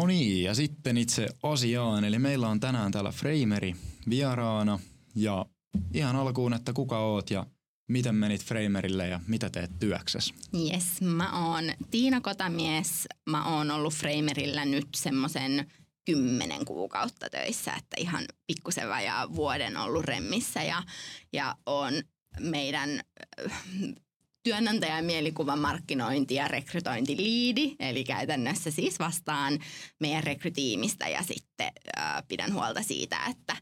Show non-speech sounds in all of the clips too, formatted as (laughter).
No niin, ja sitten itse asiaan. Eli meillä on tänään täällä Frameri vieraana. Ja ihan alkuun, että kuka oot ja miten menit Framerille ja mitä teet työksessä? Yes, mä oon Tiina Kotamies. Mä oon ollut Framerillä nyt semmoisen kymmenen kuukautta töissä, että ihan pikkusen vajaa vuoden ollut remmissä ja, ja on meidän työnantajan mielikuvan markkinointi ja rekrytointiliidi, eli käytännössä siis vastaan meidän rekrytiimistä ja sitten äh, pidän huolta siitä, että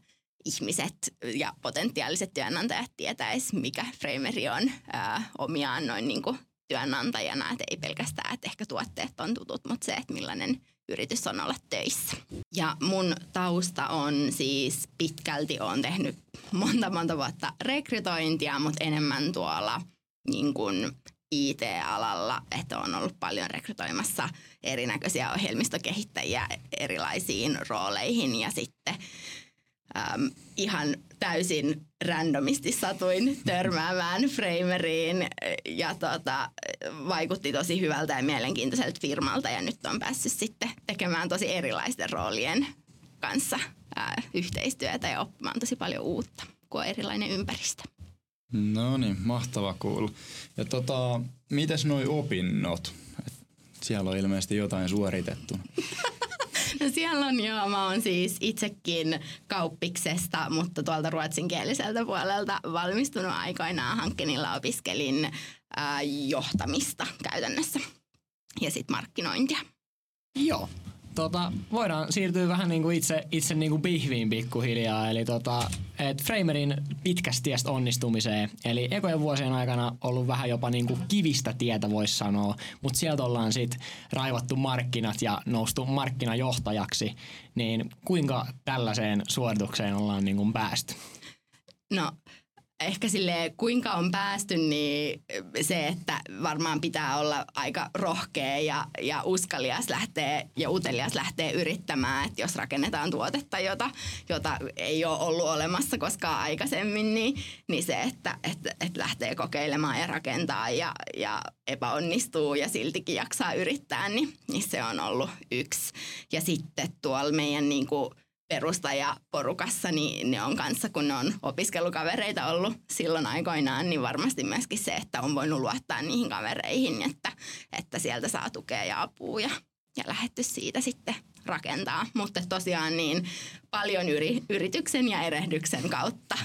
ihmiset ja potentiaaliset työnantajat tietäis, mikä Frameri on äh, omiaan noin niin kuin työnantajana, että ei pelkästään, että ehkä tuotteet on tutut, mutta se, että millainen yritys on olla töissä. Ja mun tausta on siis pitkälti, on tehnyt monta monta vuotta rekrytointia, mutta enemmän tuolla – niin kuin IT-alalla, että on ollut paljon rekrytoimassa erinäköisiä ohjelmistokehittäjiä erilaisiin rooleihin ja sitten äm, ihan täysin randomisti satuin törmäämään Frameriin ja tota, vaikutti tosi hyvältä ja mielenkiintoiselta firmalta ja nyt on päässyt sitten tekemään tosi erilaisten roolien kanssa ää, yhteistyötä ja oppimaan tosi paljon uutta, kun on erilainen ympäristö. No niin, mahtava kuulla. Ja tota, mites noi opinnot? Et siellä on ilmeisesti jotain suoritettu. (laughs) No siellä on joo, mä oon siis itsekin kauppiksesta, mutta tuolta ruotsinkieliseltä puolelta valmistunut aikoinaan Hankkenilla opiskelin ää, johtamista käytännössä ja sitten markkinointia. Joo, tota, voidaan siirtyä vähän niin kuin itse, itse niin kuin pihviin pikkuhiljaa. Eli tota, et Framerin pitkästä tiestä onnistumiseen. Eli ekojen vuosien aikana ollut vähän jopa niin kuin kivistä tietä voisi sanoa, mutta sieltä ollaan sitten raivattu markkinat ja noustu markkinajohtajaksi. Niin kuinka tällaiseen suoritukseen ollaan niin kuin päästy? No ehkä sille kuinka on päästy, niin se, että varmaan pitää olla aika rohkea ja, ja uskalias lähtee ja utelias lähtee yrittämään, että jos rakennetaan tuotetta, jota, jota ei ole ollut olemassa koskaan aikaisemmin, niin, niin se, että, että, että lähtee kokeilemaan ja rakentaa ja, ja epäonnistuu ja siltikin jaksaa yrittää, niin, niin se on ollut yksi. Ja sitten tuolla meidän niin kuin perustajaporukassa, niin ne on kanssa, kun ne on opiskelukavereita ollut silloin aikoinaan, niin varmasti myöskin se, että on voinut luottaa niihin kavereihin, että, että sieltä saa tukea ja apua ja, ja lähetty siitä sitten rakentaa. Mutta tosiaan niin paljon yri, yrityksen ja erehdyksen kautta.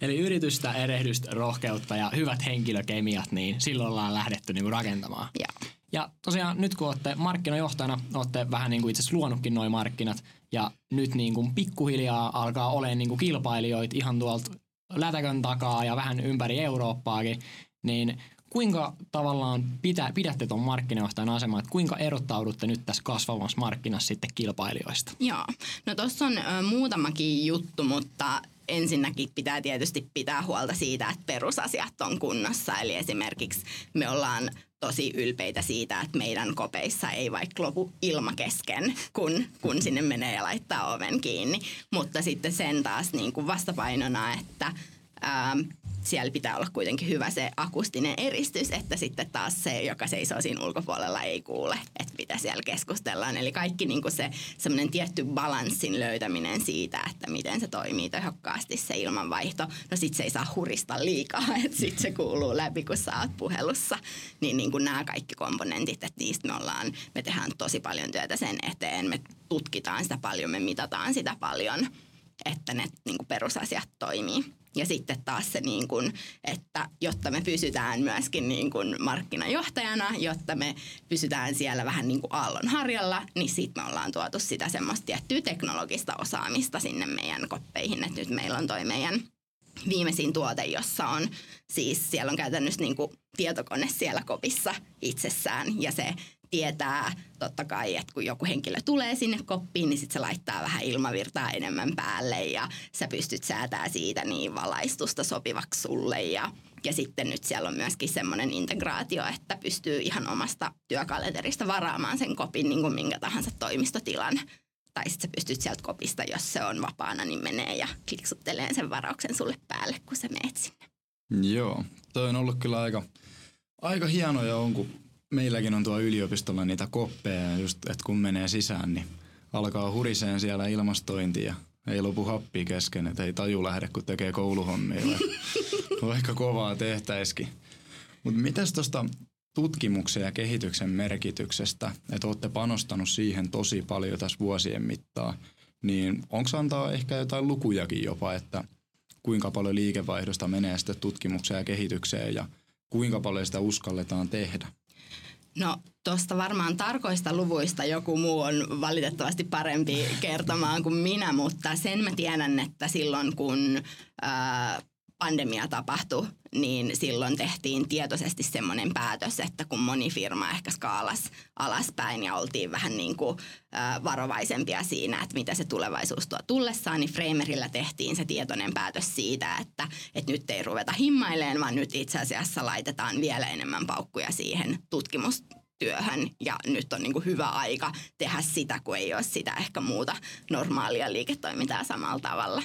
Eli yritystä, erehdystä, rohkeutta ja hyvät henkilökemiat, niin silloin ollaan lähdetty niinku rakentamaan. Joo. Ja tosiaan nyt kun olette markkinajohtajana, olette vähän niin kuin itse asiassa luonutkin noin markkinat ja nyt niin kuin pikkuhiljaa alkaa olemaan niin kuin kilpailijoita ihan tuolta lätäkön takaa ja vähän ympäri Eurooppaakin, niin kuinka tavallaan pitä, pidätte tuon markkinajohtajan asemaa, että kuinka erottaudutte nyt tässä kasvavassa markkinassa sitten kilpailijoista? Joo, no tuossa on ö, muutamakin juttu, mutta ensinnäkin pitää tietysti pitää huolta siitä, että perusasiat on kunnossa. Eli esimerkiksi me ollaan tosi ylpeitä siitä, että meidän kopeissa ei vaikka lopu ilma kesken, kun, kun sinne menee ja laittaa oven kiinni. Mutta sitten sen taas niin kuin vastapainona, että ää, siellä pitää olla kuitenkin hyvä se akustinen eristys, että sitten taas se, joka seisoo siinä ulkopuolella, ei kuule, että mitä siellä keskustellaan. Eli kaikki niin kuin se semmoinen tietty balanssin löytäminen siitä, että miten se toimii tehokkaasti se ilmanvaihto. No sit se ei saa hurista liikaa, (laughs) että sit se kuuluu läpi, kun sä oot puhelussa. Niin, niin kuin nämä kaikki komponentit, että niistä me ollaan, me tehdään tosi paljon työtä sen eteen. Me tutkitaan sitä paljon, me mitataan sitä paljon, että ne niin kuin perusasiat toimii. Ja sitten taas se, niin kuin, että jotta me pysytään myöskin niin kuin markkinajohtajana, jotta me pysytään siellä vähän niin kuin aallon harjalla, niin sitten me ollaan tuotu sitä semmoista tiettyä teknologista osaamista sinne meidän koppeihin. Että nyt meillä on toi meidän viimeisin tuote, jossa on siis, siellä on käytännössä niin kuin tietokone siellä kopissa itsessään ja se tietää totta kai, että kun joku henkilö tulee sinne koppiin, niin sitten se laittaa vähän ilmavirtaa enemmän päälle ja sä pystyt säätää siitä niin valaistusta sopivaksi sulle ja ja sitten nyt siellä on myöskin semmoinen integraatio, että pystyy ihan omasta työkalenterista varaamaan sen kopin niin kuin minkä tahansa toimistotilan. Tai sitten sä pystyt sieltä kopista, jos se on vapaana, niin menee ja kliksuttelee sen varauksen sulle päälle, kun sä meet sinne. Joo, toi on ollut kyllä aika, aika hieno ja on, kun meilläkin on tuo yliopistolla niitä koppeja, just, että kun menee sisään, niin alkaa huriseen siellä ilmastointi ja ei lopu happi kesken, että ei taju lähde, kun tekee kouluhommia. (laughs) Vaikka kovaa tehtäisikin. Mutta mitäs tuosta tutkimuksen ja kehityksen merkityksestä, että olette panostanut siihen tosi paljon tässä vuosien mittaan, niin onko antaa ehkä jotain lukujakin jopa, että kuinka paljon liikevaihdosta menee sitten tutkimukseen ja kehitykseen ja kuinka paljon sitä uskalletaan tehdä? No tuosta varmaan tarkoista luvuista joku muu on valitettavasti parempi kertomaan kuin minä, mutta sen mä tiedän, että silloin kun pandemia tapahtui, niin silloin tehtiin tietoisesti semmoinen päätös, että kun moni firma ehkä skaalas alaspäin ja oltiin vähän niin kuin varovaisempia siinä, että mitä se tulevaisuus tuo tullessaan, niin Framerillä tehtiin se tietoinen päätös siitä, että, että nyt ei ruveta himmaileen, vaan nyt itse asiassa laitetaan vielä enemmän paukkuja siihen tutkimustyöhön ja nyt on niin kuin hyvä aika tehdä sitä, kun ei ole sitä ehkä muuta normaalia liiketoimintaa samalla tavalla.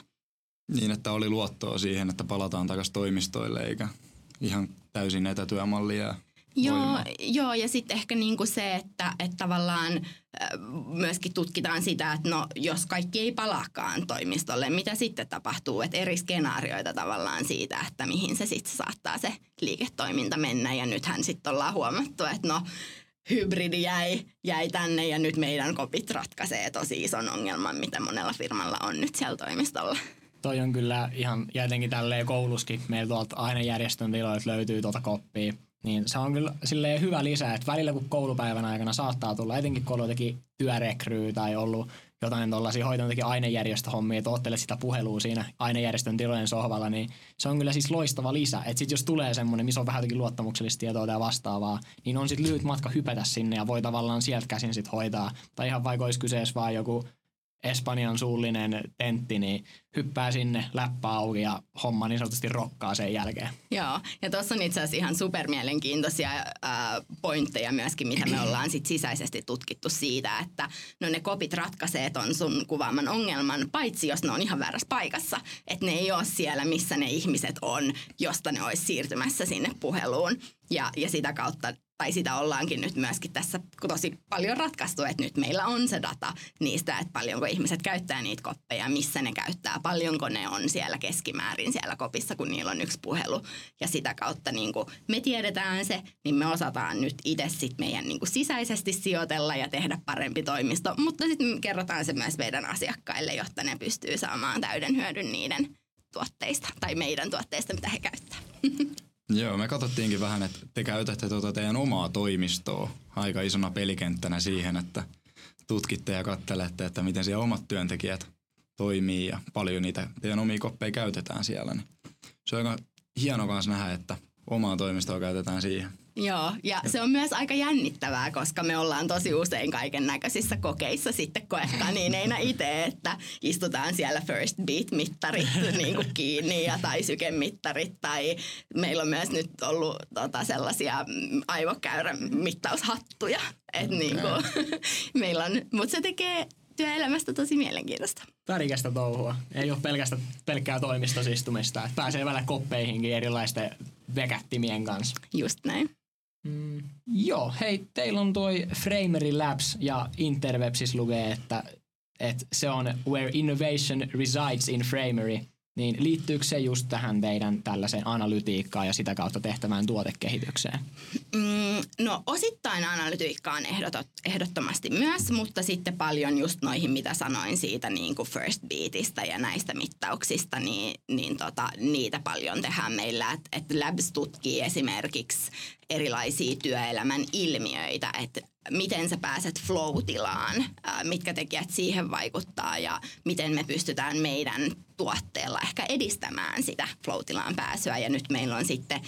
Niin, että oli luottoa siihen, että palataan takaisin toimistoille eikä ihan täysin etätyömallia. Joo, joo, ja sitten ehkä niinku se, että, että tavallaan myöskin tutkitaan sitä, että no, jos kaikki ei palaakaan toimistolle, mitä sitten tapahtuu, että eri skenaarioita tavallaan siitä, että mihin se sitten saattaa se liiketoiminta mennä. Ja nythän sitten ollaan huomattu, että no, hybridi jäi, jäi tänne ja nyt meidän kopit ratkaisee tosi ison ongelman, mitä monella firmalla on nyt siellä toimistolla toi on kyllä ihan, jotenkin tälleen kouluskin, meillä tuolta ainejärjestön tiloilta löytyy tuota koppia, niin se on kyllä silleen hyvä lisä, että välillä kun koulupäivän aikana saattaa tulla, etenkin kun on jotenkin työrekryy tai ollut jotain tuollaisia hoitanut ainejärjestöhommia, että sitä puhelua siinä ainejärjestön tilojen sohvalla, niin se on kyllä siis loistava lisä. Että sit jos tulee semmoinen, missä on vähän jotenkin luottamuksellista tietoa tai vastaavaa, niin on sitten lyhyt matka hypätä sinne ja voi tavallaan sieltä käsin sitten hoitaa. Tai ihan vaikka olisi kyseessä vaan joku Espanjan suullinen tentti, niin hyppää sinne, läppä auki ja homma niin sanotusti rokkaa sen jälkeen. Joo, ja tuossa on itse asiassa ihan supermielenkiintoisia äh, pointteja myöskin, mitä me ollaan sit sisäisesti tutkittu siitä, että no ne kopit ratkaisee ton sun kuvaaman ongelman, paitsi jos ne on ihan väärässä paikassa. Että ne ei ole siellä, missä ne ihmiset on, josta ne olisi siirtymässä sinne puheluun. Ja, ja sitä kautta tai sitä ollaankin nyt myöskin tässä tosi paljon ratkaistu, että nyt meillä on se data niistä, että paljonko ihmiset käyttää niitä koppeja, missä ne käyttää, paljonko ne on siellä keskimäärin siellä kopissa, kun niillä on yksi puhelu. Ja sitä kautta niin kuin me tiedetään se, niin me osataan nyt itse sit meidän niin kuin sisäisesti sijoitella ja tehdä parempi toimisto, mutta sitten kerrotaan se myös meidän asiakkaille, jotta ne pystyy saamaan täyden hyödyn niiden tuotteista tai meidän tuotteista, mitä he käyttää. (laughs) Joo, me katsottiinkin vähän, että te käytätte tuota teidän omaa toimistoa aika isona pelikenttänä siihen, että tutkitte ja kattelette, että miten siellä omat työntekijät toimii ja paljon niitä teidän omia koppeja käytetään siellä. Niin se on aika hieno kanssa nähdä, että omaa toimistoa käytetään siihen. Joo, ja se on myös aika jännittävää, koska me ollaan tosi usein kaiken näköisissä kokeissa sitten koekanineina itse, että istutaan siellä first beat-mittarit (laughs) niin kuin kiinni ja tai sykemittarit tai meillä on myös nyt ollut tota, sellaisia aivokäyrän mittaushattuja. Et, okay. niin kuin, (laughs) meillä on, mutta se tekee työelämästä tosi mielenkiintoista. Värikästä touhua. Ei ole pelkästään pelkkää toimistosistumista. Että pääsee välillä koppeihinkin erilaisten vekättimien kanssa. Just näin. Mm, joo, hei, teillä on toi Framery Labs ja Interwebsis lukee, että, että se on where innovation resides in Framery – niin liittyykö se just tähän teidän tällaiseen analytiikkaan ja sitä kautta tehtävään tuotekehitykseen? Mm, no osittain analytiikkaan ehdotot, ehdottomasti myös, mutta sitten paljon just noihin, mitä sanoin siitä niin kuin first beatista ja näistä mittauksista, niin, niin tota, niitä paljon tehdään meillä. Että et Labs tutkii esimerkiksi erilaisia työelämän ilmiöitä, että miten sä pääset flow-tilaan, mitkä tekijät siihen vaikuttaa ja miten me pystytään meidän tuotteella ehkä edistämään sitä flow-tilaan pääsyä. Ja nyt meillä on sitten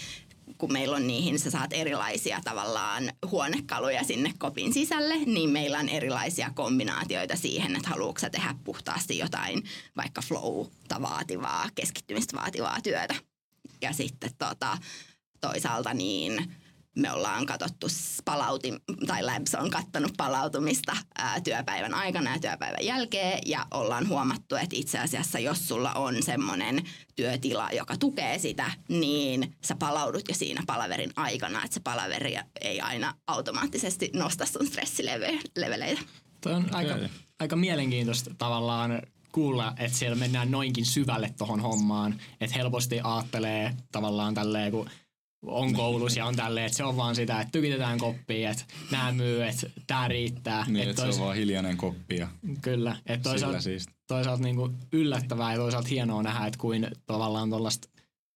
kun meillä on niihin, sä saat erilaisia tavallaan huonekaluja sinne kopin sisälle, niin meillä on erilaisia kombinaatioita siihen, että haluatko sä tehdä puhtaasti jotain vaikka flow-ta vaativaa, keskittymistä vaativaa työtä. Ja sitten tota, toisaalta niin me ollaan katsottu palauti, tai Labs on kattanut palautumista ää, työpäivän aikana ja työpäivän jälkeen ja ollaan huomattu, että itse asiassa jos sulla on semmoinen työtila, joka tukee sitä, niin sä palaudut jo siinä palaverin aikana, että se palaveri ei aina automaattisesti nosta sun stressileveleitä. Toi on aika, aika mielenkiintoista tavallaan kuulla, että siellä mennään noinkin syvälle tohon hommaan, että helposti ajattelee tavallaan tälleen, kun on koulussa ja on tälleen, että se on vaan sitä, että tykitetään koppia, että nämä myy, että tämä riittää. Niin, että että tois... se on vaan hiljainen koppi. Ja kyllä, että toisaalta, toisaalta niin kuin yllättävää ja toisaalta hienoa nähdä, että kuin tavallaan tuollaista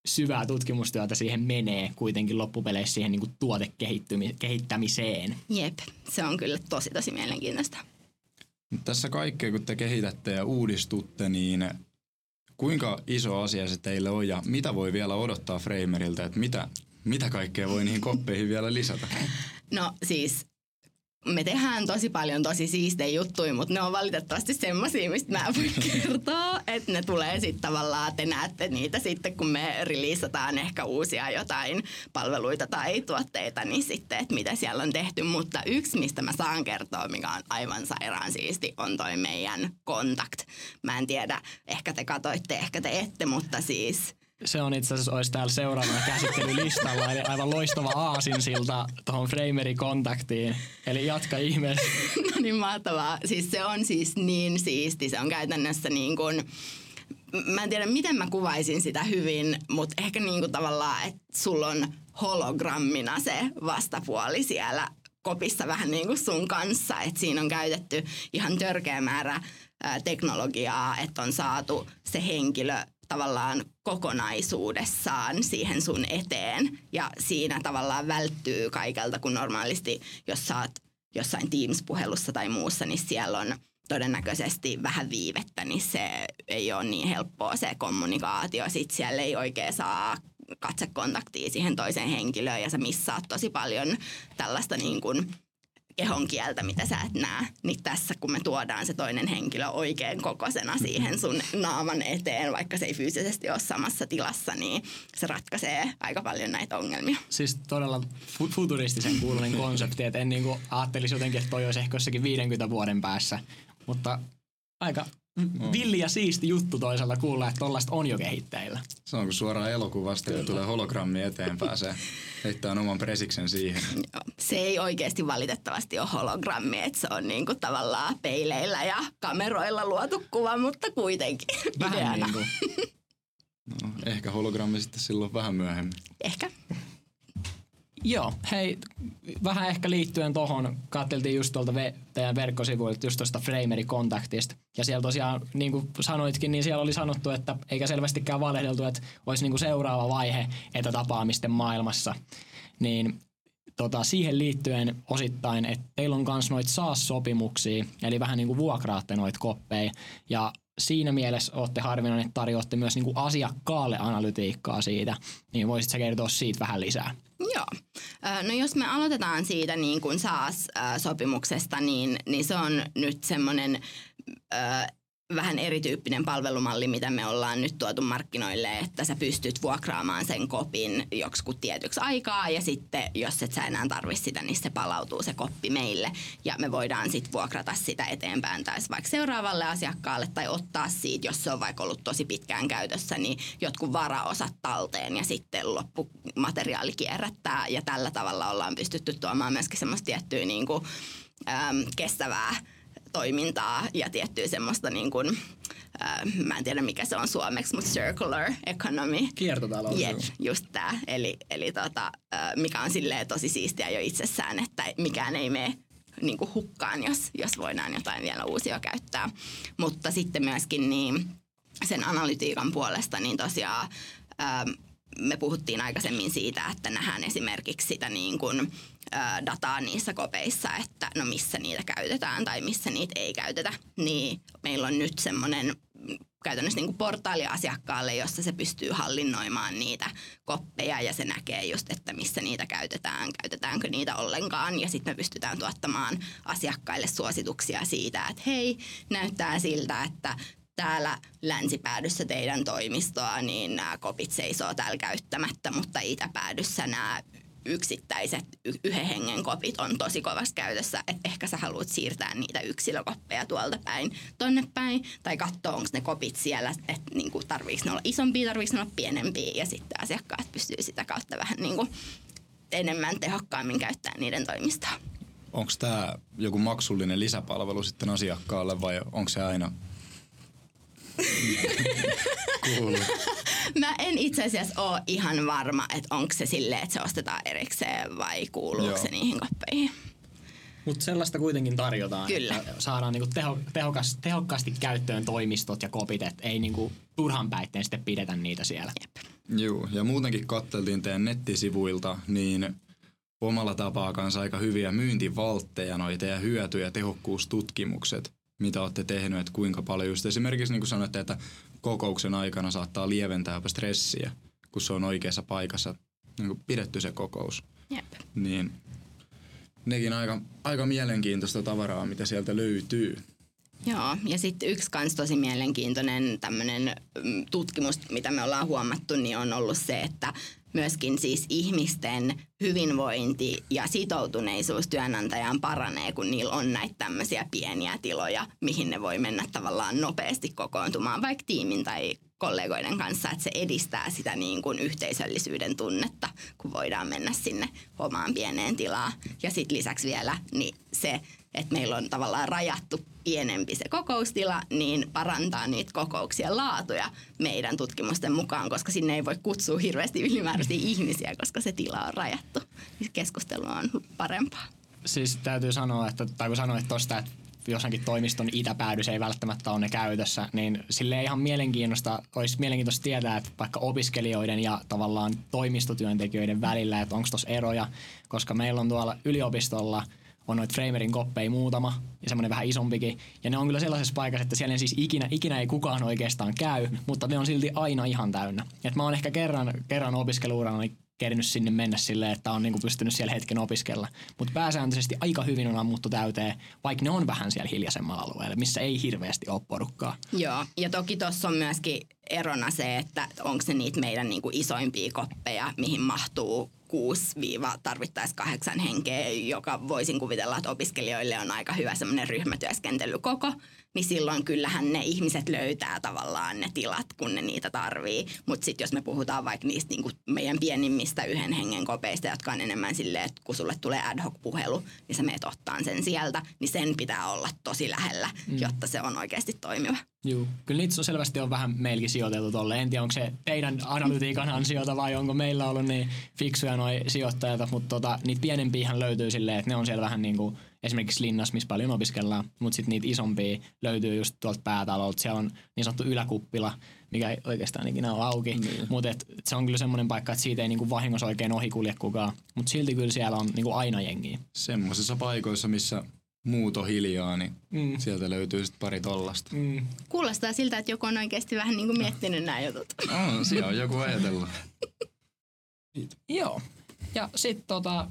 syvää tutkimustyötä siihen menee kuitenkin loppupeleissä siihen niin kuin tuotekehittämiseen. Jep, se on kyllä tosi tosi mielenkiintoista. Tässä kaikkea, kun te kehitätte ja uudistutte, niin kuinka iso asia se teille on ja mitä voi vielä odottaa Frameriltä, että mitä, mitä kaikkea voi niihin koppeihin vielä lisätä? (laughs) No siis me tehdään tosi paljon tosi siistejä juttuja, mutta ne on valitettavasti semmoisia, mistä mä voin (laughs) kertoa, että ne tulee sitten tavallaan, te näette niitä sitten, kun me releasataan ehkä uusia jotain palveluita tai tuotteita, niin sitten, että mitä siellä on tehty. Mutta yksi, mistä mä saan kertoa, mikä on aivan sairaan siisti, on toi meidän kontakt. Mä en tiedä, ehkä te katoitte, ehkä te ette, mutta siis se on itse asiassa olisi täällä seuraavana käsittelylistalla, eli aivan loistava aasinsilta tuohon Frameri-kontaktiin. Eli jatka ihmeessä. (laughs) no niin mahtavaa. Siis se on siis niin siisti. Se on käytännössä niin kuin, mä en tiedä miten mä kuvaisin sitä hyvin, mutta ehkä niin kuin tavallaan, että sulla on hologrammina se vastapuoli siellä kopissa vähän niin kuin sun kanssa. Että siinä on käytetty ihan törkeä määrä teknologiaa, että on saatu se henkilö tavallaan kokonaisuudessaan siihen sun eteen. Ja siinä tavallaan välttyy kaikelta, kun normaalisti, jos sä oot jossain Teams-puhelussa tai muussa, niin siellä on todennäköisesti vähän viivettä, niin se ei ole niin helppoa se kommunikaatio. Sitten siellä ei oikein saa katsekontaktia siihen toiseen henkilöön ja sä missaat tosi paljon tällaista niin kuin kehon kieltä, mitä sä et näe, niin tässä kun me tuodaan se toinen henkilö oikein kokoisena siihen sun naaman eteen, vaikka se ei fyysisesti ole samassa tilassa, niin se ratkaisee aika paljon näitä ongelmia. Siis todella fu- futuristisen kuulonen konsepti, että en niinku ajattelisi jotenkin, että toi olisi ehkä jossakin 50 vuoden päässä, mutta aika Mm. villi ja siisti juttu toisaalta kuulla, että tollaista on jo kehitteillä. Se on kun suoraan elokuvasta, kun tulee hologrammi eteen, pääsee heittämään oman presiksen siihen. Se ei oikeasti valitettavasti ole hologrammi, että se on niinku tavallaan peileillä ja kameroilla luotu kuva, mutta kuitenkin (laughs) Vähän niin kuin. No, ehkä hologrammi sitten silloin vähän myöhemmin. Ehkä. Joo, hei, vähän ehkä liittyen tohon, katseltiin just tuolta ve- teidän verkkosivuilta just tuosta Frameri-kontaktista. Ja siellä tosiaan, niin kuin sanoitkin, niin siellä oli sanottu, että eikä selvästikään valehdeltu, että olisi niin kuin seuraava vaihe etätapaamisten maailmassa. Niin tota, siihen liittyen osittain, että teillä on myös noita SaaS-sopimuksia, eli vähän niin kuin vuokraatte noita koppeja. Ja siinä mielessä olette harvinainen, että tarjoatte myös niin kuin asiakkaalle analytiikkaa siitä. Niin voisitko kertoa siitä vähän lisää? No jos me aloitetaan siitä niin kuin SaaS-sopimuksesta, niin, niin se on nyt semmoinen vähän erityyppinen palvelumalli, mitä me ollaan nyt tuotu markkinoille, että sä pystyt vuokraamaan sen kopin joksikun tietyksi aikaa ja sitten jos et sä enää tarvi sitä, niin se palautuu se koppi meille. Ja me voidaan sitten vuokrata sitä eteenpäin tai vaikka seuraavalle asiakkaalle tai ottaa siitä, jos se on vaikka ollut tosi pitkään käytössä, niin jotkut varaosat talteen ja sitten loppumateriaali kierrättää. Ja tällä tavalla ollaan pystytty tuomaan myöskin semmoista tiettyä niin kuin, äm, kestävää toimintaa ja tiettyä semmoista niin kuin, äh, mä en tiedä mikä se on suomeksi, mutta circular economy. Kiertotalous. Jep, just tämä. Eli, eli tota, äh, mikä on silleen tosi siistiä jo itsessään, että mikään ei mene niin kuin hukkaan, jos, jos voidaan jotain vielä uusia käyttää. Mutta sitten myöskin niin sen analytiikan puolesta, niin tosiaan äh, me puhuttiin aikaisemmin siitä, että nähdään esimerkiksi sitä niin kuin, dataa niissä kopeissa, että no missä niitä käytetään tai missä niitä ei käytetä, niin meillä on nyt semmoinen käytännössä niin kuin portaali asiakkaalle, jossa se pystyy hallinnoimaan niitä koppeja ja se näkee just, että missä niitä käytetään, käytetäänkö niitä ollenkaan. Ja sitten me pystytään tuottamaan asiakkaille suosituksia siitä, että hei, näyttää siltä, että täällä länsipäädyssä teidän toimistoa, niin nämä kopit seisoo täällä käyttämättä, mutta itäpäädyssä nämä yksittäiset yhden hengen kopit on tosi kovassa käytössä, että ehkä sä haluat siirtää niitä yksilökoppeja tuolta päin tonne päin, tai katsoa, onko ne kopit siellä, että niinku, tarviiko ne olla isompia, tarviiko ne olla pienempiä, ja sitten asiakkaat pystyy sitä kautta vähän niinku, enemmän tehokkaammin käyttämään niiden toimistoa. Onko tämä joku maksullinen lisäpalvelu sitten asiakkaalle vai onko se aina? Mä en itse asiassa ole ihan varma, että onko se silleen, että se ostetaan erikseen vai kuuluuko Joo. se niihin koppeihin. Mutta sellaista kuitenkin tarjotaan. Kyllä. Että saadaan niinku teho, tehokas, tehokkaasti käyttöön toimistot ja kopit, että ei niinku turhan päitteen sitten pidetä niitä siellä. Jep. Joo, ja muutenkin katteltiin teidän nettisivuilta, niin omalla tapaa kanssa aika hyviä myyntivaltteja noi teidän hyöty- ja tehokkuustutkimukset, mitä olette tehnyt, että kuinka paljon just esimerkiksi niin kuin sanoitte, että kokouksen aikana saattaa lieventää jopa stressiä, kun se on oikeassa paikassa niin kuin pidetty se kokous. Jep. Niin nekin aika, aika mielenkiintoista tavaraa, mitä sieltä löytyy. Joo, ja sitten yksi kans tosi mielenkiintoinen tämmöinen tutkimus, mitä me ollaan huomattu, niin on ollut se, että myöskin siis ihmisten hyvinvointi ja sitoutuneisuus työnantajaan paranee, kun niillä on näitä tämmöisiä pieniä tiloja, mihin ne voi mennä tavallaan nopeasti kokoontumaan, vaikka tiimin tai kollegoiden kanssa, että se edistää sitä niin kuin yhteisöllisyyden tunnetta, kun voidaan mennä sinne omaan pieneen tilaan. Ja sitten lisäksi vielä niin se, että meillä on tavallaan rajattu pienempi se kokoustila, niin parantaa niitä kokouksien laatuja meidän tutkimusten mukaan, koska sinne ei voi kutsua hirveästi ylimääräisiä (laughs) ihmisiä, koska se tila on rajattu. Niin keskustelu on parempaa. Siis täytyy sanoa, että, tai kun sanoit tuosta, että jossakin toimiston itäpäädys ei välttämättä ole ne käytössä, niin sille ihan mielenkiintoista, olisi mielenkiintoista tietää, että vaikka opiskelijoiden ja tavallaan toimistotyöntekijöiden välillä, että onko tuossa eroja, koska meillä on tuolla yliopistolla on noita Framerin koppeja muutama ja semmoinen vähän isompikin. Ja ne on kyllä sellaisessa paikassa, että siellä siis ikinä, ikinä ei kukaan oikeastaan käy, mutta ne on silti aina ihan täynnä. Et mä oon ehkä kerran, kerran opiskeluurallani kerinyt sinne mennä silleen, että on niinku pystynyt siellä hetken opiskella. Mutta pääsääntöisesti aika hyvin on ammuttu täyteen, vaikka ne on vähän siellä hiljaisemmalla alueella, missä ei hirveästi ole porukkaa. Joo, ja toki tuossa on myöskin erona se, että onko se niitä meidän niinku isoimpia koppeja, mihin mahtuu 6-tarvittaessa kahdeksan henkeä, joka voisin kuvitella, että opiskelijoille on aika hyvä semmoinen ryhmätyöskentelykoko, niin silloin kyllähän ne ihmiset löytää tavallaan ne tilat, kun ne niitä tarvii. Mutta sitten jos me puhutaan vaikka niistä niinku meidän pienimmistä yhden hengen kopeista, jotka on enemmän silleen, että kun sulle tulee ad hoc puhelu, niin sä meet ottaan sen sieltä, niin sen pitää olla tosi lähellä, mm. jotta se on oikeasti toimiva. Joo. Kyllä niitä on selvästi on vähän meilläkin sijoiteltu tolle. En tiedä, onko se teidän analytiikan ansiota vai onko meillä ollut niin fiksuja noi sijoittajat, mutta tota, niitä pienempiä löytyy silleen, että ne on siellä vähän niin kuin esimerkiksi linnassa, missä paljon opiskellaan, mutta sitten niitä isompia löytyy just tuolta päätalolta. Siellä on niin sanottu yläkuppila, mikä ei oikeastaan ikinä ole auki, niin. mutta et, et se on kyllä semmoinen paikka, että siitä ei niinku vahingossa oikein ohi kulje kukaan. Mutta silti kyllä siellä on niinku aina jengiä. Semmoisissa paikoissa, missä muut on hiljaa, niin mm. sieltä löytyy sitten pari tollasta. Mm. Kuulostaa siltä, että joku on oikeasti vähän niin kuin miettinyt nämä jutut. Oh, siellä on joku ajatellut. Joo. Ja sitten tota,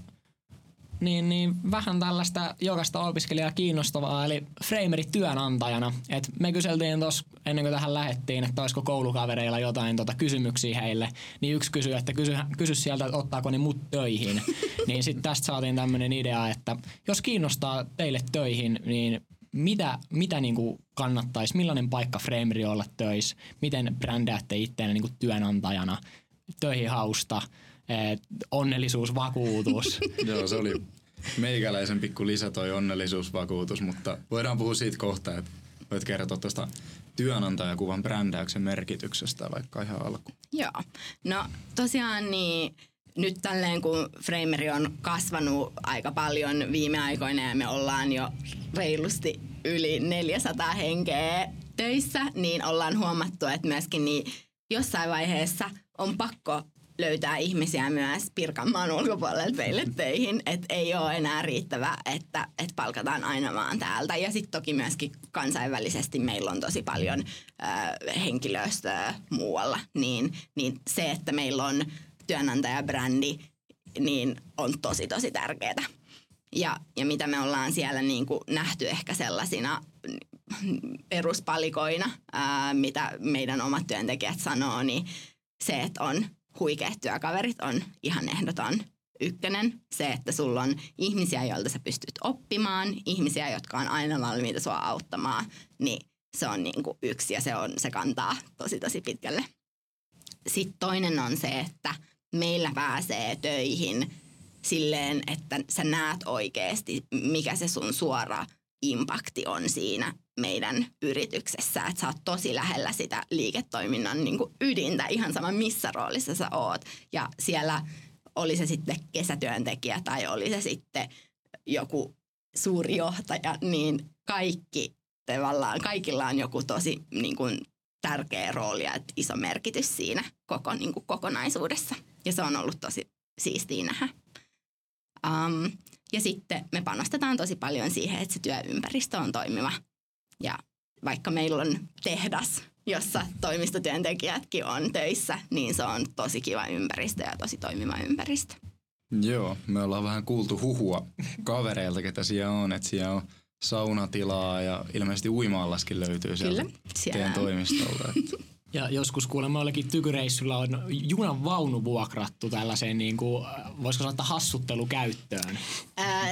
niin, niin vähän tällaista jokaista opiskelijaa kiinnostavaa, eli Frameri työnantajana. Et me kyseltiin tuossa ennen kuin tähän lähettiin, että olisiko koulukavereilla jotain tota, kysymyksiä heille. Niin yksi kysyi, että kysy, kysy sieltä, että ottaako ne mut töihin. (laughs) niin sitten tästä saatiin tämmöinen idea, että jos kiinnostaa teille töihin, niin mitä, mitä niin kuin kannattaisi, millainen paikka Frameri olla töissä, miten brändäätte itseänne niin kuin työnantajana, töihin hausta, onnellisuusvakuutus. (laughs) Joo, se oli meikäläisen pikku lisä toi onnellisuusvakuutus, mutta voidaan puhua siitä kohta, että voit kertoa tuosta työnantajakuvan brändäyksen merkityksestä vaikka ihan alkuun. Joo. No tosiaan niin nyt tälleen kun Frameri on kasvanut aika paljon viime aikoina ja me ollaan jo reilusti yli 400 henkeä töissä, niin ollaan huomattu, että myöskin niin jossain vaiheessa on pakko löytää ihmisiä myös Pirkanmaan ulkopuolelta meille töihin. Että ei ole enää riittävä, että, että palkataan aina vaan täältä. Ja sitten toki myöskin kansainvälisesti meillä on tosi paljon äh, henkilöstöä muualla. Niin, niin se, että meillä on työnantajabrändi, niin on tosi tosi tärkeää. Ja, ja mitä me ollaan siellä niin kuin nähty ehkä sellaisina peruspalikoina, ää, mitä meidän omat työntekijät sanoo, niin se, että on huikeat työkaverit on ihan ehdoton ykkönen. Se, että sulla on ihmisiä, joilta sä pystyt oppimaan, ihmisiä, jotka on aina valmiita sua auttamaan, niin se on niin kuin yksi ja se, on, se kantaa tosi tosi pitkälle. Sitten toinen on se, että meillä pääsee töihin silleen, että sä näet oikeasti, mikä se sun suora impakti on siinä meidän yrityksessä. Että sä oot tosi lähellä sitä liiketoiminnan niin kuin ydintä, ihan sama missä roolissa sä oot. Ja siellä oli se sitten kesätyöntekijä tai oli se sitten joku suuri johtaja, niin kaikki tavallaan, kaikilla on joku tosi niin kuin, tärkeä rooli ja iso merkitys siinä koko niin kuin, kokonaisuudessa. Ja se on ollut tosi siistiä nähdä. Um, ja sitten me panostetaan tosi paljon siihen, että se työympäristö on toimiva. Ja vaikka meillä on tehdas, jossa toimistotyöntekijätkin on töissä, niin se on tosi kiva ympäristö ja tosi toimiva ympäristö. Joo, me ollaan vähän kuultu huhua kavereilta, ketä siellä on, että siellä on saunatilaa ja ilmeisesti uimaallaskin löytyy sieltä Kyllä, siellä teidän toimistolta. Että. (laughs) Ja joskus kuulemma jollekin tykyreissulla on junan vaunu vuokrattu tällaiseen niin kuin, voisiko sanoa, että hassuttelukäyttöön. Ää,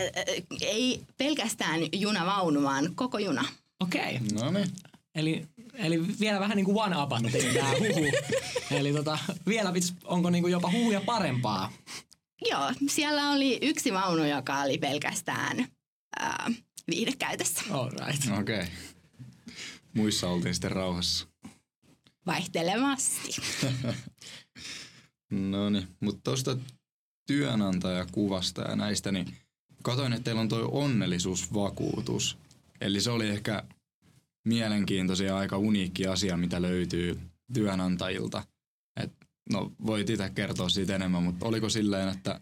ei pelkästään junavaunu, vaan koko juna. Okei. Okay. No niin. Eli, eli vielä vähän niin kuin one upattiin tämä huhu. (laughs) eli tota, vielä onko niin kuin jopa huhuja parempaa? Joo, siellä oli yksi vaunu, joka oli pelkästään ää, viihdekäytössä. All right. Okei. Okay. Muissa oltiin sitten rauhassa. Vaihtelevasti. (laughs) No niin, mutta tuosta työnantajakuvasta ja näistä, niin katoin, että teillä on toi onnellisuusvakuutus. Eli se oli ehkä mielenkiintoisia ja aika uniikki asia, mitä löytyy työnantajilta. Et, no voit itse kertoa siitä enemmän, mutta oliko silleen, että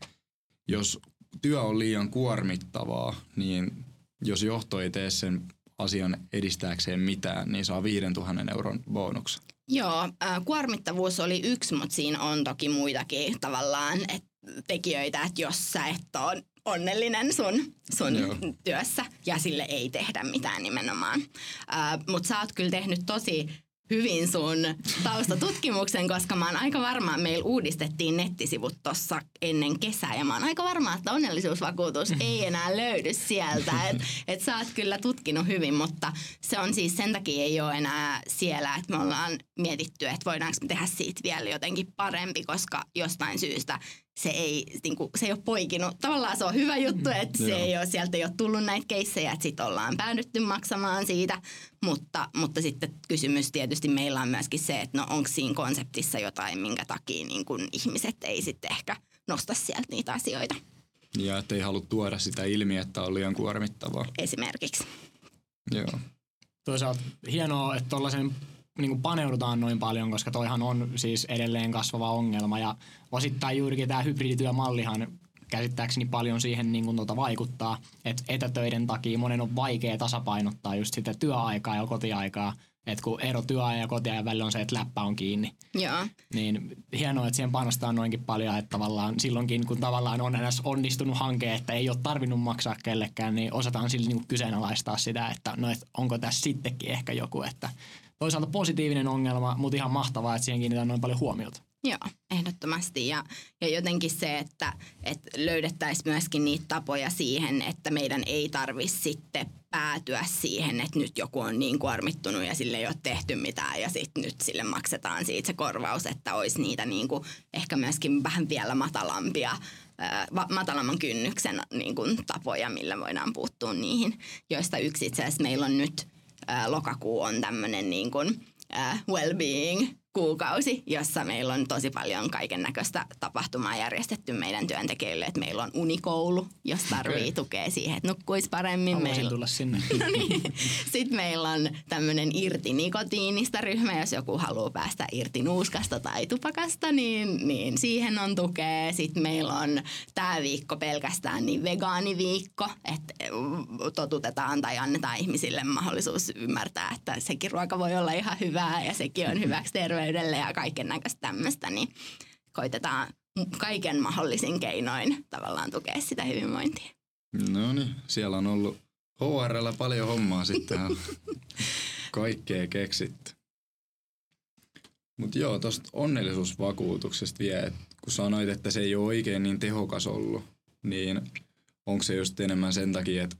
jos työ on liian kuormittavaa, niin jos johto ei tee sen asian edistääkseen mitään, niin saa 5000 euron bonuksen. Joo, ää, kuormittavuus oli yksi, mutta siinä on toki muitakin tavallaan et, tekijöitä, että jos sä et ole onnellinen sun, sun Joo. työssä ja sille ei tehdä mitään nimenomaan. Mutta sä oot kyllä tehnyt tosi hyvin sun taustatutkimuksen, koska mä oon aika varma, meillä uudistettiin nettisivut tuossa ennen kesää ja mä oon aika varma, että onnellisuusvakuutus ei enää löydy sieltä. Et, et sä oot kyllä tutkinut hyvin, mutta se on siis sen takia ei ole enää siellä, että me ollaan mietitty, että voidaanko me tehdä siitä vielä jotenkin parempi, koska jostain syystä se ei, niin kuin, se ei ole poikinut. Tavallaan se on hyvä juttu, että se ei ole, sieltä ei ole tullut näitä keissejä, että sitten ollaan päädytty maksamaan siitä. Mutta, mutta sitten kysymys tietysti meillä on myöskin se, että no onko siinä konseptissa jotain, minkä takia niin kun ihmiset ei sitten ehkä nosta sieltä niitä asioita Ja ettei halua tuoda sitä ilmi, että on liian kuormittavaa. esimerkiksi. Joo. Toisaalta hienoa, että tuollaisen niin kuin paneudutaan noin paljon, koska toihan on siis edelleen kasvava ongelma. Ja osittain juurikin tämä hybridityömallihan käsittääkseni paljon siihen niin kuin tuota vaikuttaa, että etätöiden takia monen on vaikea tasapainottaa just sitä työaikaa ja kotiaikaa, että kun ero työajan ja kotiajan välillä on se, että läppä on kiinni, Joo, niin hienoa, että siihen panostaa noinkin paljon, että tavallaan silloinkin, kun tavallaan on edes onnistunut hanke, että ei ole tarvinnut maksaa kellekään, niin osataan sillä niin kyseenalaistaa sitä, että no, et onko tässä sittenkin ehkä joku, että toisaalta positiivinen ongelma, mutta ihan mahtavaa, että siihen kiinnitetään noin paljon huomiota. Joo, ehdottomasti. Ja, ja jotenkin se, että, että löydettäisiin myöskin niitä tapoja siihen, että meidän ei tarvitsisi sitten päätyä siihen, että nyt joku on niin kuormittunut ja sille ei ole tehty mitään ja sitten nyt sille maksetaan siitä se korvaus, että olisi niitä niin kuin ehkä myöskin vähän vielä matalampia matalamman kynnyksen niin kuin tapoja, millä voidaan puuttua niihin, joista yksi itse asiassa meillä on nyt lokakuu on tämmöinen niin kuin, well-being kuukausi, jossa meillä on tosi paljon kaiken näköistä tapahtumaa järjestetty meidän työntekijöille. Että meillä on unikoulu, jos tarvii Okei. tukea siihen, että nukkuisi paremmin. Haluaisin Meillä, tulla sinne. (laughs) sitten meillä on tämmöinen irti nikotiinista ryhmä, jos joku haluaa päästä irti nuuskasta tai tupakasta, niin, niin siihen on tukea. Sitten meillä on tämä viikko pelkästään niin vegaaniviikko, että totutetaan tai annetaan ihmisille mahdollisuus ymmärtää, että sekin ruoka voi olla ihan hyvää ja sekin on (laughs) hyväksi terveydelle ja kaiken näköistä tämmöistä, niin koitetaan kaiken mahdollisin keinoin tavallaan tukea sitä hyvinvointia. No niin, siellä on ollut HRllä paljon hommaa sitten. (laughs) Kaikkea keksitty. Mutta joo, tuosta onnellisuusvakuutuksesta vielä, että kun sanoit, että se ei ole oikein niin tehokas ollut, niin onko se just enemmän sen takia, että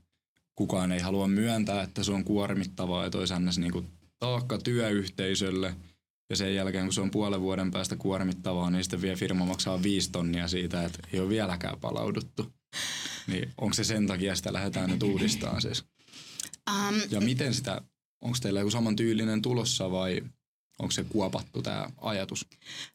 kukaan ei halua myöntää, että se on kuormittavaa ja toisaalta niin taakka työyhteisölle – ja sen jälkeen, kun se on puolen vuoden päästä kuormittavaa, niin sitten vielä firma maksaa viisi tonnia siitä, että ei ole vieläkään palauduttu. Niin onko se sen takia, sitä lähdetään nyt uudistamaan siis? Um, ja miten sitä, onko teillä joku saman tyylinen tulossa vai onko se kuopattu tämä ajatus?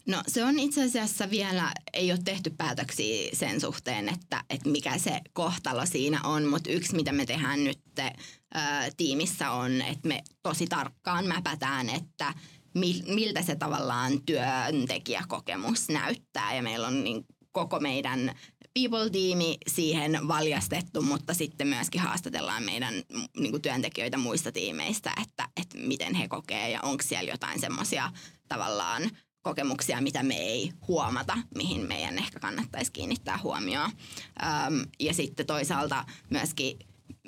No se on itse asiassa vielä, ei ole tehty päätöksiä sen suhteen, että, että mikä se kohtalo siinä on, mutta yksi mitä me tehdään nyt ö, tiimissä on, että me tosi tarkkaan mäpätään, että miltä se tavallaan työntekijäkokemus näyttää. Ja meillä on niin koko meidän people-tiimi siihen valjastettu, mutta sitten myöskin haastatellaan meidän niin kuin työntekijöitä muista tiimeistä, että, että miten he kokee ja onko siellä jotain semmoisia tavallaan kokemuksia, mitä me ei huomata, mihin meidän ehkä kannattaisi kiinnittää huomioon. Ja sitten toisaalta myöskin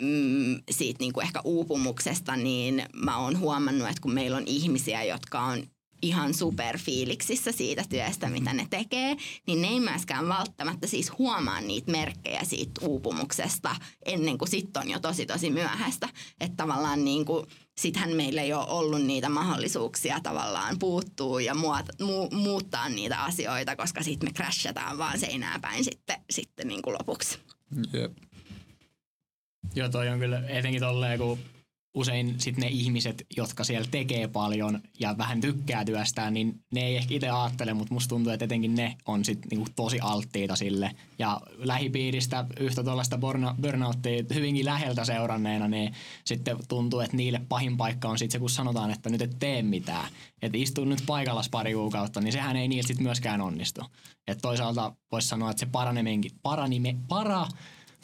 mm, siitä niin kuin ehkä uupumuksesta, niin mä oon huomannut, että kun meillä on ihmisiä, jotka on ihan superfiiliksissä siitä työstä, mitä ne tekee, niin ne ei myöskään välttämättä siis huomaa niitä merkkejä siitä uupumuksesta ennen kuin sitten on jo tosi tosi myöhäistä. Että tavallaan niin kuin, sittenhän meillä ei ole ollut niitä mahdollisuuksia tavallaan puuttuu ja muut, mu, muuttaa niitä asioita, koska sitten me crashataan vaan seinää päin sitten, sitten niin kuin lopuksi. Yep. Joo, toi on kyllä etenkin tolleen, kun usein sitten ne ihmiset, jotka siellä tekee paljon ja vähän tykkää työstään, niin ne ei ehkä itse ajattele, mutta musta tuntuu, että etenkin ne on sit niinku tosi alttiita sille. Ja lähipiiristä yhtä tuollaista burnouttia hyvinkin läheltä seuranneena, niin sitten tuntuu, että niille pahin paikka on sitten se, kun sanotaan, että nyt et tee mitään. Että istu nyt paikallas pari kuukautta, niin sehän ei niiltä sitten myöskään onnistu. Että toisaalta voisi sanoa, että se paranemenkin, paranime, para,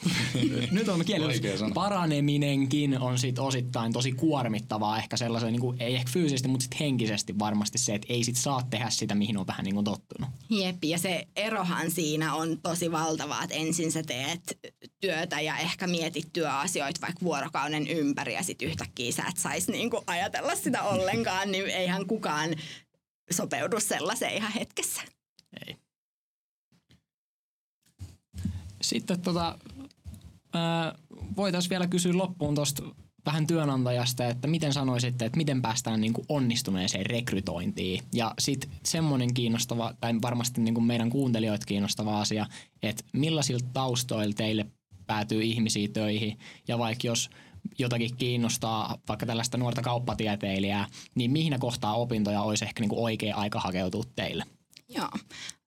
(laughs) nyt on kieli. Paraneminenkin on sit osittain tosi kuormittavaa ehkä sellaisen, niin kuin, ei ehkä fyysisesti, mutta sit henkisesti varmasti se, että ei sit saa tehdä sitä, mihin on vähän niin kuin tottunut. Jep, ja se erohan siinä on tosi valtava, että ensin sä teet työtä ja ehkä mietit työasioita vaikka vuorokauden ympäri ja sitten yhtäkkiä sä et saisi niin kuin ajatella sitä ollenkaan, niin eihän kukaan sopeudu sellaiseen ihan hetkessä. Ei. Sitten tota, voitaisiin vielä kysyä loppuun tuosta vähän työnantajasta, että miten sanoisitte, että miten päästään niin kuin onnistuneeseen rekrytointiin. Ja sitten semmoinen kiinnostava, tai varmasti niin kuin meidän kuuntelijoita kiinnostava asia, että millaisilta taustoilla teille päätyy ihmisiä töihin. Ja vaikka jos jotakin kiinnostaa, vaikka tällaista nuorta kauppatieteilijää, niin mihin kohtaa opintoja olisi ehkä niin kuin oikea aika hakeutua teille? Joo.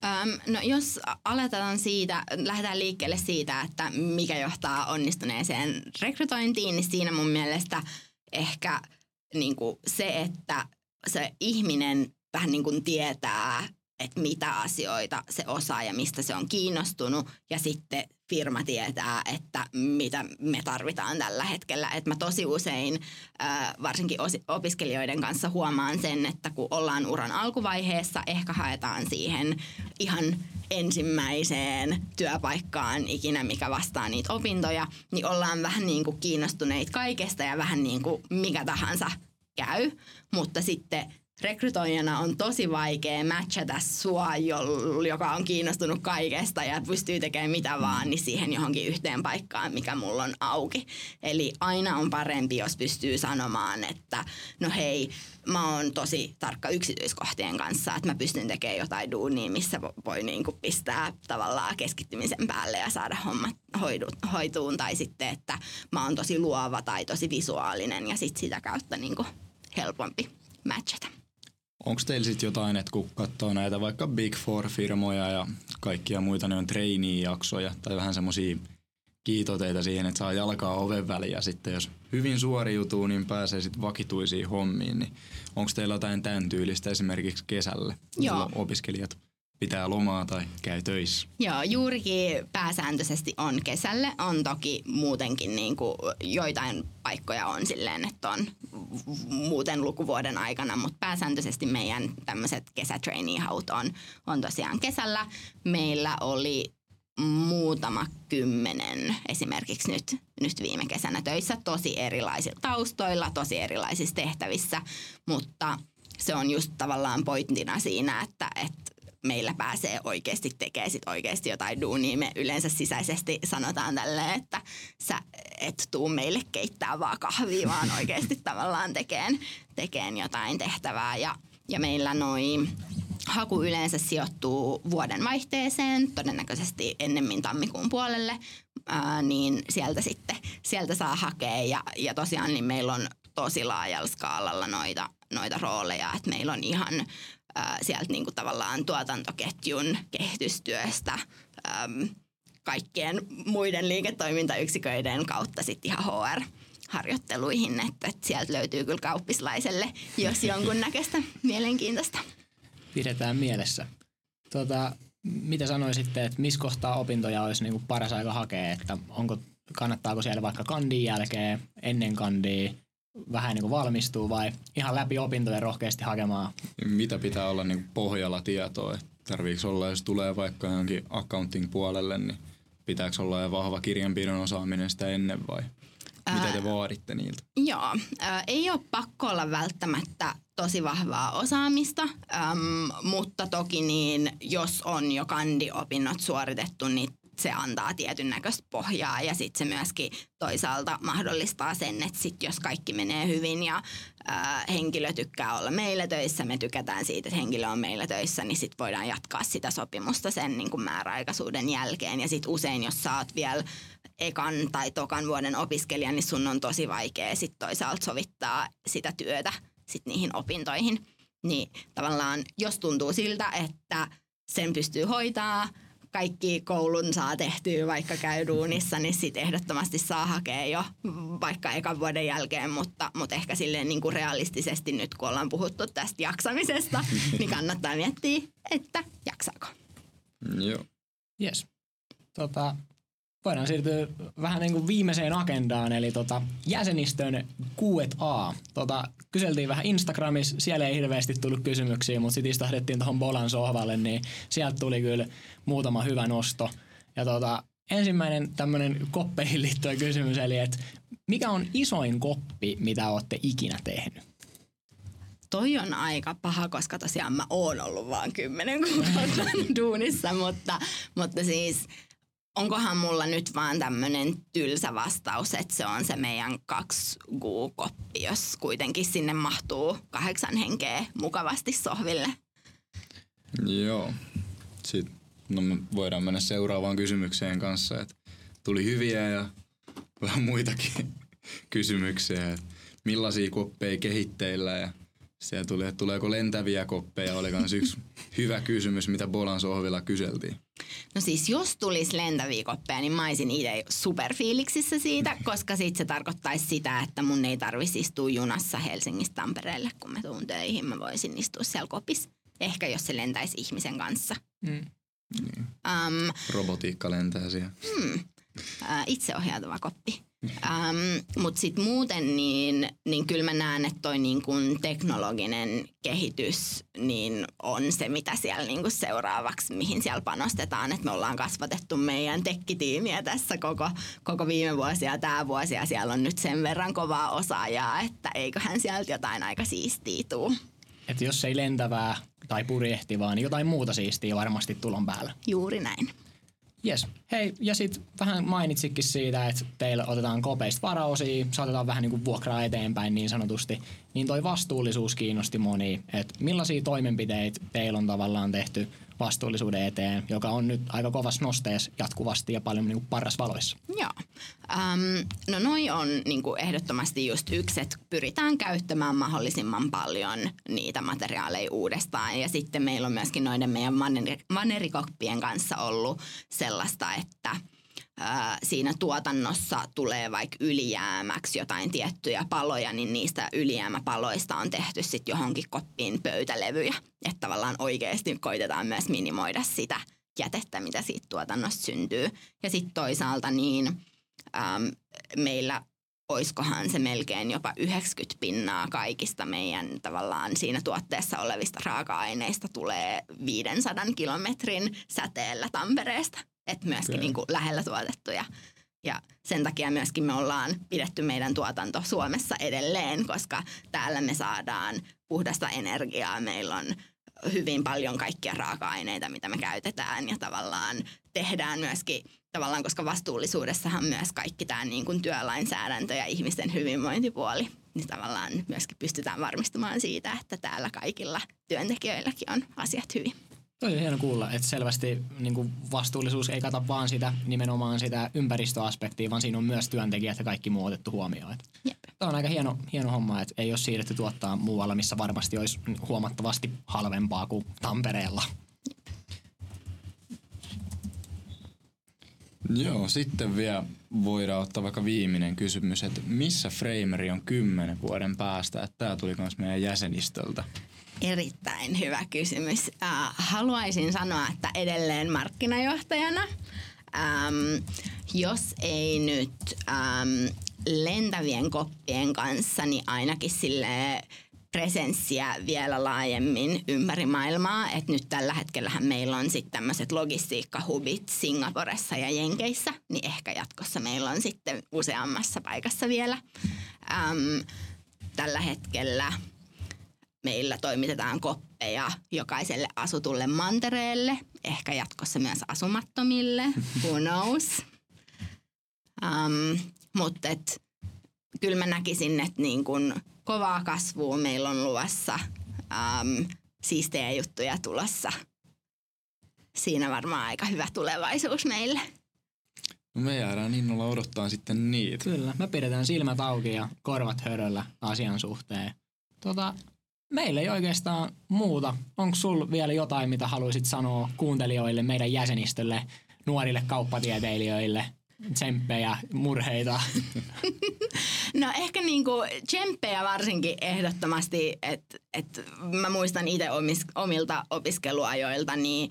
Öm, no jos aletaan siitä, lähdetään liikkeelle siitä, että mikä johtaa onnistuneeseen rekrytointiin, niin siinä mun mielestä ehkä niin kuin se, että se ihminen vähän niin kuin tietää että mitä asioita se osaa ja mistä se on kiinnostunut. Ja sitten firma tietää, että mitä me tarvitaan tällä hetkellä. Että mä tosi usein, varsinkin opiskelijoiden kanssa huomaan sen, että kun ollaan uran alkuvaiheessa, ehkä haetaan siihen ihan ensimmäiseen työpaikkaan ikinä, mikä vastaa niitä opintoja, niin ollaan vähän niin kuin kiinnostuneita kaikesta ja vähän niin kuin mikä tahansa käy. Mutta sitten rekrytoijana on tosi vaikea matchata sua, joka on kiinnostunut kaikesta ja pystyy tekemään mitä vaan, niin siihen johonkin yhteen paikkaan, mikä mulla on auki. Eli aina on parempi, jos pystyy sanomaan, että no hei, mä oon tosi tarkka yksityiskohtien kanssa, että mä pystyn tekemään jotain duunia, missä voi niinku pistää tavallaan keskittymisen päälle ja saada hommat hoituun. Tai sitten, että mä oon tosi luova tai tosi visuaalinen ja sit sitä kautta niinku helpompi matchata. Onko teillä sitten jotain, että kun katsoo näitä vaikka Big Four-firmoja ja kaikkia muita, ne on trainee-jaksoja tai vähän semmoisia kiitoteita siihen, että saa jalkaa oven väliin ja sitten jos hyvin suoriutuu, niin pääsee sitten vakituisiin hommiin. Niin onko teillä jotain tämän tyylistä esimerkiksi kesälle, Joo. opiskelijat pitää lomaa tai käy töissä. Joo, juurikin pääsääntöisesti on kesälle. On toki muutenkin niin kuin joitain paikkoja on silleen, että on muuten lukuvuoden aikana, mutta pääsääntöisesti meidän tämmöiset kesätrainee-haut on, on tosiaan kesällä. Meillä oli muutama kymmenen esimerkiksi nyt, nyt viime kesänä töissä tosi erilaisilla taustoilla, tosi erilaisissa tehtävissä, mutta se on just tavallaan pointtina siinä, että, että meillä pääsee oikeasti tekemään sit oikeasti jotain duunia. Me yleensä sisäisesti sanotaan tälleen, että sä et tuu meille keittää vaan kahvia, vaan oikeasti (laughs) tavallaan tekeen, tekeen jotain tehtävää. Ja, ja meillä noin haku yleensä sijoittuu vuoden vaihteeseen, todennäköisesti ennemmin tammikuun puolelle, ää, niin sieltä sitten sieltä saa hakea. Ja, ja tosiaan niin meillä on tosi laajalla skaalalla noita, noita rooleja, että meillä on ihan sieltä niinku tavallaan tuotantoketjun kehitystyöstä äm, kaikkien muiden liiketoimintayksiköiden kautta sitten ihan HR harjoitteluihin, että, että sieltä löytyy kyllä kauppislaiselle, jos jonkun näköistä mielenkiintoista. Pidetään mielessä. Tota, mitä sanoisitte, että missä kohtaa opintoja olisi niin kuin paras aika hakea, että onko, kannattaako siellä vaikka kandin jälkeen, ennen kandia, vähän niin kuin valmistuu vai ihan läpi opintojen rohkeasti hakemaan? Mitä pitää olla niin pohjalla tietoa? Tarviiko olla, jos tulee vaikka johonkin accounting puolelle, niin pitääkö olla jo vahva kirjanpidon osaaminen sitä ennen vai mitä te vaaditte niiltä? Joo, ää, ei ole pakko olla välttämättä tosi vahvaa osaamista, äm, mutta toki niin, jos on jo kandiopinnot suoritettu, niin se antaa tietyn näköistä pohjaa ja sitten se myöskin toisaalta mahdollistaa sen, että sit jos kaikki menee hyvin ja ää, henkilö tykkää olla meillä töissä, me tykätään siitä, että henkilö on meillä töissä, niin sitten voidaan jatkaa sitä sopimusta sen niin kuin määräaikaisuuden jälkeen. Ja sitten usein, jos oot vielä ekan tai tokan vuoden opiskelija, niin sun on tosi vaikea sitten toisaalta sovittaa sitä työtä sit niihin opintoihin. Niin tavallaan, jos tuntuu siltä, että sen pystyy hoitaa, kaikki koulun saa tehtyä, vaikka käy duunissa, niin sitten ehdottomasti saa hakea jo vaikka ekan vuoden jälkeen, mutta, mutta ehkä silleen niin kuin realistisesti nyt, kun ollaan puhuttu tästä jaksamisesta, (laughs) niin kannattaa miettiä, että jaksaako. Joo. Yes. Tota, voidaan siirtyä vähän niin kuin viimeiseen agendaan, eli tota, jäsenistön Q&A. Tota, kyseltiin vähän Instagramissa, siellä ei hirveästi tullut kysymyksiä, mutta sitten istahdettiin tuohon Bolan sohvalle, niin sieltä tuli kyllä muutama hyvä nosto. Ja tota, ensimmäinen tämmöinen koppeihin liittyvä kysymys, eli että mikä on isoin koppi, mitä olette ikinä tehnyt? Toi on aika paha, koska tosiaan mä oon ollut vaan kymmenen kuukautta (laughs) duunissa, mutta, mutta siis onkohan mulla nyt vaan tämmöinen tylsä vastaus, että se on se meidän kaksi Gu-koppi, jos kuitenkin sinne mahtuu kahdeksan henkeä mukavasti sohville. Joo. Sitten no me voidaan mennä seuraavaan kysymykseen kanssa, että tuli hyviä ja vähän muitakin (laughs) kysymyksiä, että millaisia koppeja kehitteillä ja siellä tuli, että tuleeko lentäviä koppeja, oli myös yksi hyvä kysymys, mitä Bolan sohvilla kyseltiin. No siis jos tulisi lentäviä koppeja, niin mä olisin itse superfiiliksissä siitä, koska sitten se tarkoittaisi sitä, että mun ei tarvitsisi istua junassa Helsingistä Tampereelle, kun mä tuun töihin. Mä voisin istua siellä kopissa. Ehkä jos se lentäisi ihmisen kanssa. Mm. Um, Robotiikka lentää siellä. hmm, uh, itseohjautuva koppi. Um, Mutta sitten muuten, niin, niin kyllä mä näen, että toi niin kun teknologinen kehitys niin on se, mitä siellä niin kun seuraavaksi, mihin siellä panostetaan. Et me ollaan kasvatettu meidän tekkitiimiä tässä koko, koko viime vuosi ja tämä vuosi, ja siellä on nyt sen verran kovaa osaajaa, että eiköhän sieltä jotain aika siistiä tuu. Että jos ei lentävää tai purjehtivaa, niin jotain muuta siistiä varmasti tulon päällä. Juuri näin. Yes. Hei, ja sitten vähän mainitsikin siitä, että teillä otetaan kopeista varaosia, saatetaan vähän niin kuin vuokraa eteenpäin niin sanotusti, niin toi vastuullisuus kiinnosti moni, että millaisia toimenpiteitä teillä on tavallaan tehty vastuullisuuden eteen, joka on nyt aika kovassa nosteessa jatkuvasti ja paljon niin kuin parras valoissa. Joo. Um, no noi on niin kuin ehdottomasti just yksi, että pyritään käyttämään mahdollisimman paljon niitä materiaaleja uudestaan. Ja sitten meillä on myöskin noiden meidän maneri- manerikoppien kanssa ollut sellaista, että siinä tuotannossa tulee vaikka ylijäämäksi jotain tiettyjä paloja, niin niistä ylijäämäpaloista on tehty sitten johonkin koppiin pöytälevyjä. Että tavallaan oikeasti koitetaan myös minimoida sitä jätettä, mitä siitä tuotannosta syntyy. Ja sitten toisaalta niin äm, meillä oiskohan se melkein jopa 90 pinnaa kaikista meidän tavallaan siinä tuotteessa olevista raaka-aineista tulee 500 kilometrin säteellä Tampereesta. Että myöskin Okei. niin kuin lähellä tuotettuja. Ja sen takia myöskin me ollaan pidetty meidän tuotanto Suomessa edelleen, koska täällä me saadaan puhdasta energiaa, meillä on hyvin paljon kaikkia raaka-aineita, mitä me käytetään ja tavallaan tehdään myöskin tavallaan, koska vastuullisuudessahan myös kaikki tämä niin kuin työlainsäädäntö ja ihmisten hyvinvointipuoli, niin tavallaan myöskin pystytään varmistumaan siitä, että täällä kaikilla työntekijöilläkin on asiat hyvin. Toi on hieno kuulla, että selvästi niin kuin vastuullisuus ei kata vaan sitä nimenomaan sitä ympäristöaspektia, vaan siinä on myös työntekijät ja kaikki muu otettu huomioon. Jep. Tämä on aika hieno, hieno homma, että ei ole siirretty tuottaa muualla, missä varmasti olisi huomattavasti halvempaa kuin Tampereella. Joo, sitten vielä voidaan ottaa vaikka viimeinen kysymys, että missä Frameri on kymmenen vuoden päästä? Että tämä tuli myös meidän jäsenistöltä. Erittäin hyvä kysymys. Äh, haluaisin sanoa, että edelleen markkinajohtajana, ähm, jos ei nyt ähm, lentävien koppien kanssa, niin ainakin sille presenssiä vielä laajemmin ympäri maailmaa. Et nyt tällä hetkellä meillä on sitten tämmöiset logistiikkahubit Singaporessa ja Jenkeissä, niin ehkä jatkossa meillä on sitten useammassa paikassa vielä. Ähm, tällä hetkellä meillä toimitetaan koppeja jokaiselle asutulle mantereelle, ehkä jatkossa myös asumattomille, who knows. Um, mutta et, kyllä mä näkisin, että niin kun kovaa kasvua meillä on luvassa, um, siistejä juttuja tulossa. Siinä varmaan aika hyvä tulevaisuus meille. No me jäädään innolla odottaa sitten niitä. Kyllä, me pidetään silmät auki ja korvat höröllä asian suhteen. Tota, meillä ei oikeastaan muuta. Onko sul vielä jotain, mitä haluaisit sanoa kuuntelijoille, meidän jäsenistölle, nuorille kauppatieteilijöille, tsemppejä, murheita? (laughs) No ehkä niinku tsemppejä varsinkin ehdottomasti, että et mä muistan itse omilta opiskeluajoilta, niin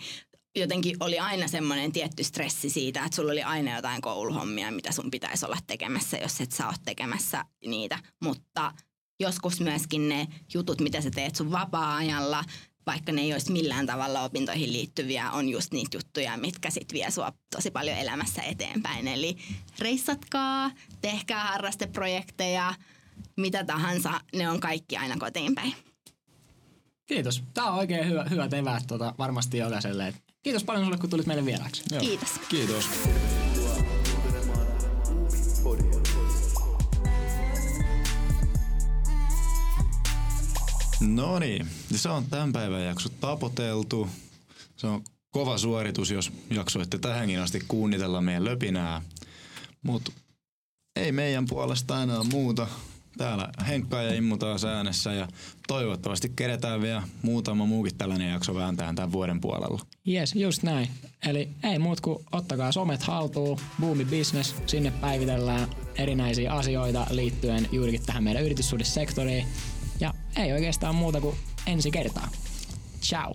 jotenkin oli aina semmoinen tietty stressi siitä, että sulla oli aina jotain kouluhommia, mitä sun pitäisi olla tekemässä, jos et sä ole tekemässä niitä. Mutta joskus myöskin ne jutut, mitä sä teet sun vapaa-ajalla, vaikka ne ei olisi millään tavalla opintoihin liittyviä, on just niitä juttuja, mitkä sit vie sua tosi paljon elämässä eteenpäin. Eli reissatkaa, tehkää harrasteprojekteja, mitä tahansa, ne on kaikki aina kotiin päin. Kiitos. Tämä on oikein hyvä, hyvät eväät tota, varmasti jokaiselle. Kiitos paljon sulle, kun tulit meille vieraaksi. Joo. Kiitos. Kiitos. No niin, se on tämän päivän jakso tapoteltu. Se on kova suoritus, jos jaksoitte tähänkin asti kuunnitella meidän löpinää. Mutta ei meidän puolesta enää muuta. Täällä Henkka ja Immu taas äänessä ja toivottavasti keretään vielä muutama muukin tällainen jakso vääntää tämän vuoden puolella. Yes, just näin. Eli ei muut kuin ottakaa somet haltuun, Boomi Business, sinne päivitellään erinäisiä asioita liittyen juurikin tähän meidän yrityssuhdesektoriin. Ja ei oikeastaan muuta kuin ensi kertaa. Ciao!